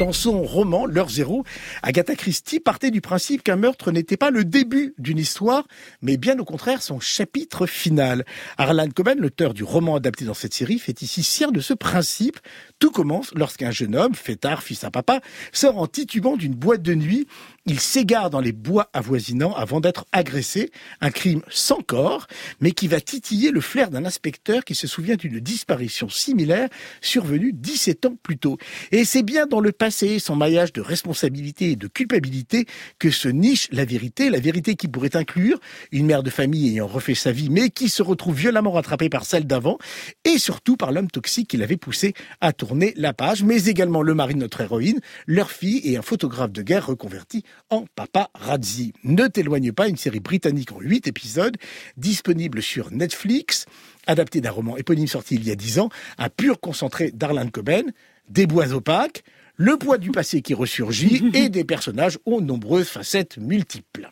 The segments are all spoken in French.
Dans son roman Leur zéro, Agatha Christie partait du principe qu'un meurtre n'était pas le début d'une histoire, mais bien au contraire son chapitre final. Arlan Coben, l'auteur du roman adapté dans cette série, fait ici sien de ce principe. Tout commence lorsqu'un jeune homme, fêtard, fils à papa, sort en titubant d'une boîte de nuit il s'égare dans les bois avoisinants avant d'être agressé. Un crime sans corps, mais qui va titiller le flair d'un inspecteur qui se souvient d'une disparition similaire survenue 17 ans plus tôt. Et c'est bien dans le passé, son maillage de responsabilité et de culpabilité, que se niche la vérité. La vérité qui pourrait inclure une mère de famille ayant refait sa vie, mais qui se retrouve violemment rattrapée par celle d'avant, et surtout par l'homme toxique qui l'avait poussé à tourner la page, mais également le mari de notre héroïne, leur fille et un photographe de guerre reconverti en Papa Razzi. Ne t'éloigne pas, une série britannique en 8 épisodes, disponible sur Netflix, adaptée d'un roman éponyme sorti il y a 10 ans, un pur concentré d'Arlan Coben, des bois opaques, le poids du passé qui ressurgit et des personnages aux nombreuses facettes multiples.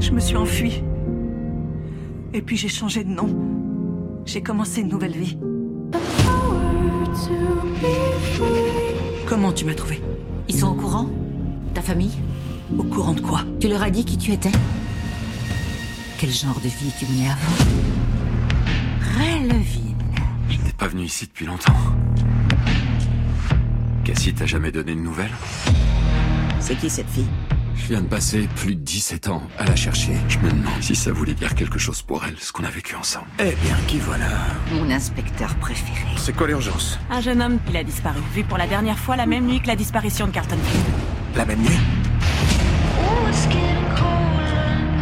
Je me suis enfuie. Et puis j'ai changé de nom. J'ai commencé une nouvelle vie. Comment tu m'as trouvé? Ils sont au courant? Ta famille? Au courant de quoi? Tu leur as dit qui tu étais? Quel genre de vie tu menais avant? Relevine. Je n'étais pas venu ici depuis longtemps. Cassie t'a jamais donné de nouvelles? C'est qui cette fille? Je viens de passer plus de 17 ans à la chercher. Je me demande si ça voulait dire quelque chose pour elle, ce qu'on a vécu ensemble. Eh bien, qui voilà Mon inspecteur préféré. C'est quoi l'urgence Un jeune homme, il a disparu. Vu pour la dernière fois la même nuit que la disparition de Carlton Field. La même nuit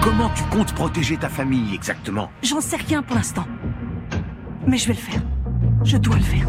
Comment tu comptes protéger ta famille exactement J'en sais rien pour l'instant. Mais je vais le faire. Je dois le faire.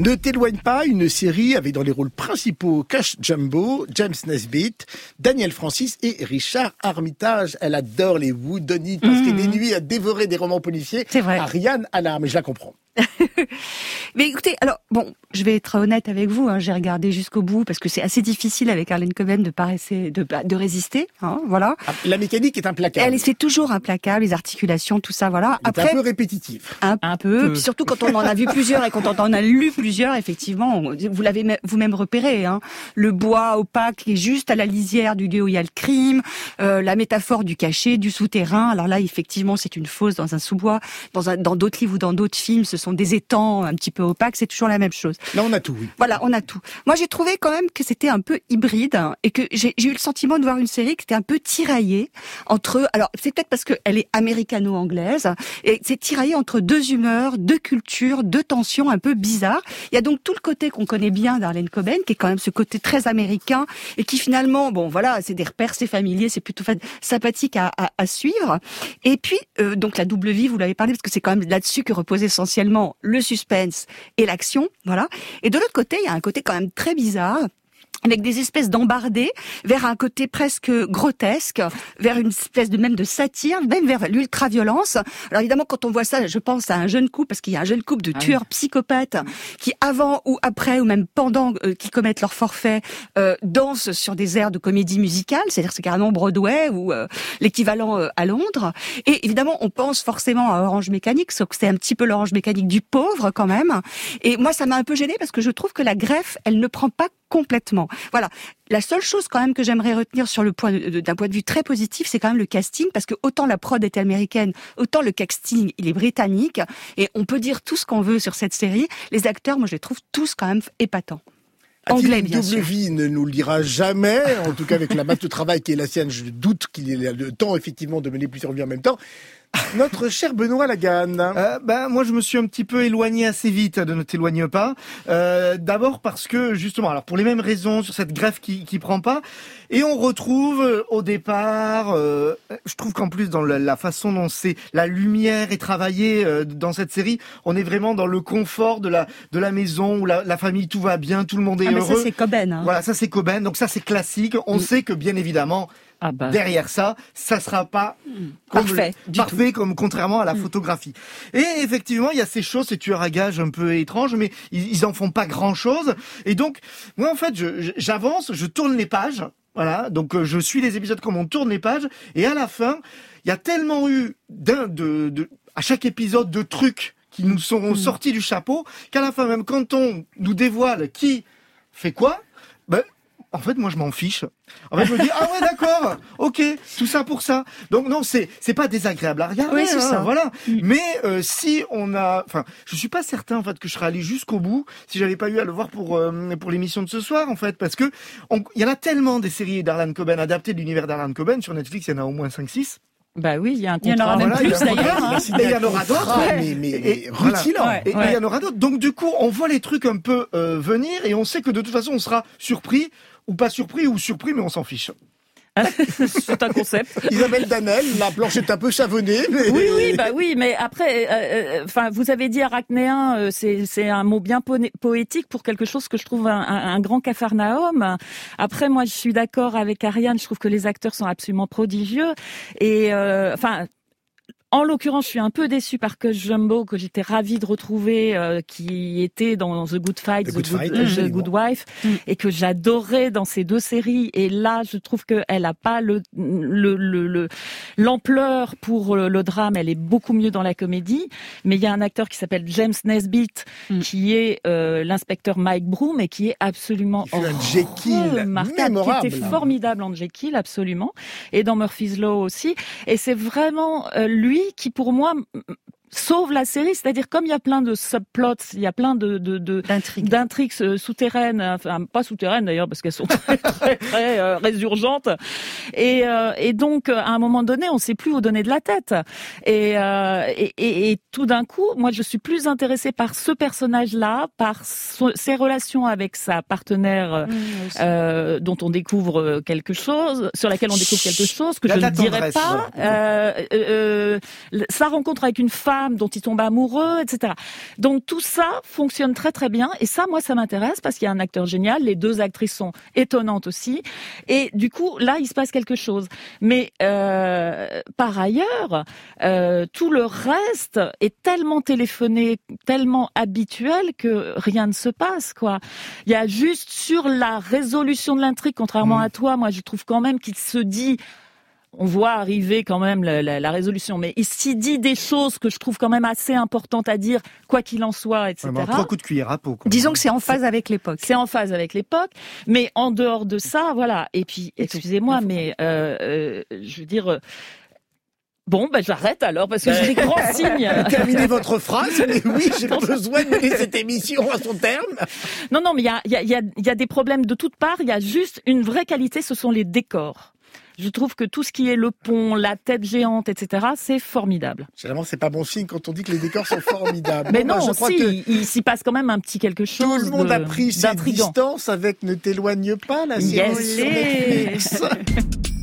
Ne t'éloigne pas, une série avec dans les rôles principaux Cash Jumbo, James Nesbitt, Daniel Francis et Richard Armitage. Elle adore les Woodonites parce qu'elle est nuit à dévorer des romans policiers. C'est vrai. Ariane Alarme, et je la comprends. Mais écoutez, alors bon, je vais être honnête avec vous. Hein, J'ai regardé jusqu'au bout parce que c'est assez difficile avec Arlene Coben de pas essayer de, de résister. Hein, voilà. Ah, La mécanique est implacable. Elle c'est toujours implacable, les articulations, tout ça, voilà. Elle est un peu répétitive. un, peu. Puis surtout quand on en a vu plusieurs et quand on en a lu plusieurs, effectivement, vous l'avez me- vous-même repéré. Hein, le bois opaque qui est juste à la lisière du lieu où il y a le crime, euh, la métaphore du cachet, du souterrain. Alors là, effectivement, c'est une fosse dans un sous-bois. Dans d'autres livres ou dans d'autres films, ce sont des étangs un petit peu opaques. C'est toujours la même chose. Là, on a tout, oui. Voilà, on a tout. Moi, j'ai trouvé quand même que c'était un peu hybride hein, et que j'ai eu le sentiment de voir une série qui était un peu tiraillée entre. Alors, c'est peut-être parce qu'elle est américano-anglaise et c'est tiraillé entre deux humeurs, deux cultures, deux tensions un peu bizarres. Il y a donc tout le côté qu'on connaît bien d'Arlene Coben, qui est quand même ce côté très américain et qui finalement, bon, voilà, c'est des repères, c'est familier, c'est plutôt sympathique à, à- à suivre. Et puis, euh, donc la double vie, vous l'avez parlé, parce que c'est quand même là-dessus que repose essentiellement le suspense et l'action, voilà. Et de l'autre côté, il y a un côté quand même très bizarre avec des espèces d'embardés vers un côté presque grotesque, vers une espèce de même de satire, même vers l'ultra-violence. Alors évidemment, quand on voit ça, je pense à un jeune couple, parce qu'il y a un jeune couple de tueurs psychopathes qui, avant ou après, ou même pendant euh, qu'ils commettent leur forfait, euh, dansent sur des airs de comédie musicale, c'est-à-dire c'est carrément Broadway ou euh, l'équivalent euh, à Londres. Et évidemment, on pense forcément à Orange Mécanique, sauf que c'est un petit peu l'Orange Mécanique du pauvre quand même. Et moi, ça m'a un peu gênée parce que je trouve que la greffe, elle ne prend pas complètement. Voilà. La seule chose quand même que j'aimerais retenir sur le point d'un point de vue très positif, c'est quand même le casting, parce que autant la prod est américaine, autant le casting il est britannique, et on peut dire tout ce qu'on veut sur cette série. Les acteurs, moi je les trouve tous quand même épatants. A-t-il Anglais, bien double sûr. vie ne nous le dira jamais. En tout cas, avec la masse de travail qui est la sienne, je doute qu'il ait le temps, effectivement, de mener plusieurs vies en même temps. Notre cher Benoît Laganne. Euh, bah, moi, je me suis un petit peu éloigné assez vite de Ne t'éloigne pas. Euh, D'abord parce que, justement, alors pour les mêmes raisons, sur cette greffe qui, qui prend pas, et on retrouve euh, au départ, euh, je trouve qu'en plus dans la, la façon dont c'est la lumière est travaillée euh, dans cette série, on est vraiment dans le confort de la de la maison où la, la famille tout va bien, tout le monde est Ah, mais ça heureux. c'est Coben. Hein. Voilà, ça c'est Coben, donc ça c'est classique. On sait que bien évidemment, Ah bah. derrière ça, ça sera pas comme- Parfait, du parfait comme contrairement à la photographie. Et effectivement, il y a ces choses, ces tueurs à gages un peu étranges, mais ils, ils en font pas grand chose. Et donc, moi en fait, je- j'avance, je tourne les pages. Voilà, donc euh, je suis les épisodes comme on tourne les pages, et à la fin, il y a tellement eu d'un de, de à chaque épisode de trucs qui nous sont sortis du chapeau, qu'à la fin, même quand on nous dévoile qui fait quoi, en fait, moi, je m'en fiche. En fait, je me dis, ah ouais, d'accord, ok, tout ça pour ça. Donc non, c'est c'est pas désagréable à regarder, Oui, hein, ça. voilà. Mais euh, si on a, enfin, je suis pas certain en fait que je serais allé jusqu'au bout si j'avais pas eu à le voir pour euh, pour l'émission de ce soir en fait, parce que il y en a tellement des séries d'Arlan Coben adaptées de l'univers d'Arlan Coben sur Netflix, il y en a au moins 5-6. Bah oui, il y a un Il y en contrat. aura même plus d'ailleurs. contrat, hein. Il y en aura d'autres. Ah, ouais. mais, mais, Et- mais voilà. rutilant. Ouais. Et et il y en aura d'autres. Donc du coup, on voit les trucs un peu euh, venir et on sait que de toute façon, on sera surpris ou pas surpris ou surpris, mais on s'en fiche. C'est un concept. Isabelle Danel, la planche est un peu savonnée. Mais... Oui, oui, bah oui, mais après, euh, euh, enfin, vous avez dit arachnéen, euh, c'est c'est un mot bien poétique pour quelque chose que je trouve un, un- un grand cafarnaum. Après, moi, je suis d'accord avec Ariane. Je trouve que les acteurs sont absolument prodigieux et, euh, enfin. En l'occurrence, je suis un peu déçue par que Jumbo, que j'étais ravie de retrouver, euh, qui était dans The Good Fight, The Good Fight, The absolument. Good Wife, Mm. et que j'adorais dans ces deux séries. Et là, je trouve qu'elle a pas le le le le- l'ampleur pour le, le drame. Elle est beaucoup mieux dans la comédie. Mais il y a un acteur qui s'appelle James Nesbitt, Mm. qui est euh, l'inspecteur Mike Broom, et qui est absolument Il fait un Jekyll qui était formidable en Jekyll, absolument, et dans Murphy's Law aussi. Et c'est vraiment euh, lui qui, pour moi, sauve la série. C'est-à-dire, comme il y a plein de subplots, il y a plein de, de, de D'intrigue. d'intrigues euh, souterraines, enfin pas souterraines d'ailleurs parce qu'elles sont très très, très euh, résurgentes. Et, euh, et donc à un moment donné, on ne sait plus où donner de la tête. Et, euh, et, et, et tout d'un coup, moi je suis plus intéressée par ce personnage-là, par so- ses relations avec sa partenaire. dont on découvre quelque chose, sur laquelle on découvre quelque chose que je ne dirais pas. voilà. Sa rencontre avec une femme dont il tombe amoureux, etc. Donc tout ça fonctionne très très bien et ça, moi, ça m'intéresse parce qu'il y a un acteur génial, les deux actrices sont étonnantes aussi et du coup là, il se passe quelque chose. Mais euh, par ailleurs, euh, tout le reste est tellement téléphoné, tellement habituel que rien ne se passe quoi. Il y a juste sur la résolution de l'intrigue, contrairement Mm. à toi, moi je trouve quand même qu'il se dit on voit arriver quand même la, la- la résolution, mais il s'y dit des choses que je trouve quand même assez importantes à dire, quoi qu'il en soit, etc. Vraiment, trois coups de cuillère à peau. quoi. Disons que c'est en phase avec l'époque. C'est en phase avec l'époque, mais en dehors de ça, voilà. Et puis, excusez-moi, mais euh, euh, je veux dire, euh, bon, ben j'arrête alors parce que j'ai des grands signes. Terminez votre phrase, mais oui, j'ai besoin de mener cette émission à son terme. Non, non, mais il y a, il y, a, il y, a, il y a des problèmes de toutes parts. Il y a juste une vraie qualité, ce sont les décors. Je trouve que tout ce qui est le pont, la tête géante, etc., c'est formidable. Généralement, c'est pas bon signe quand on dit que les décors sont formidables. Mais Bon, bah, non, je crois si, que il, s'y passe quand même un petit quelque chose. tout le monde de- a pris ses distances avec Ne t'éloigne pas, la série Yes. Netflix.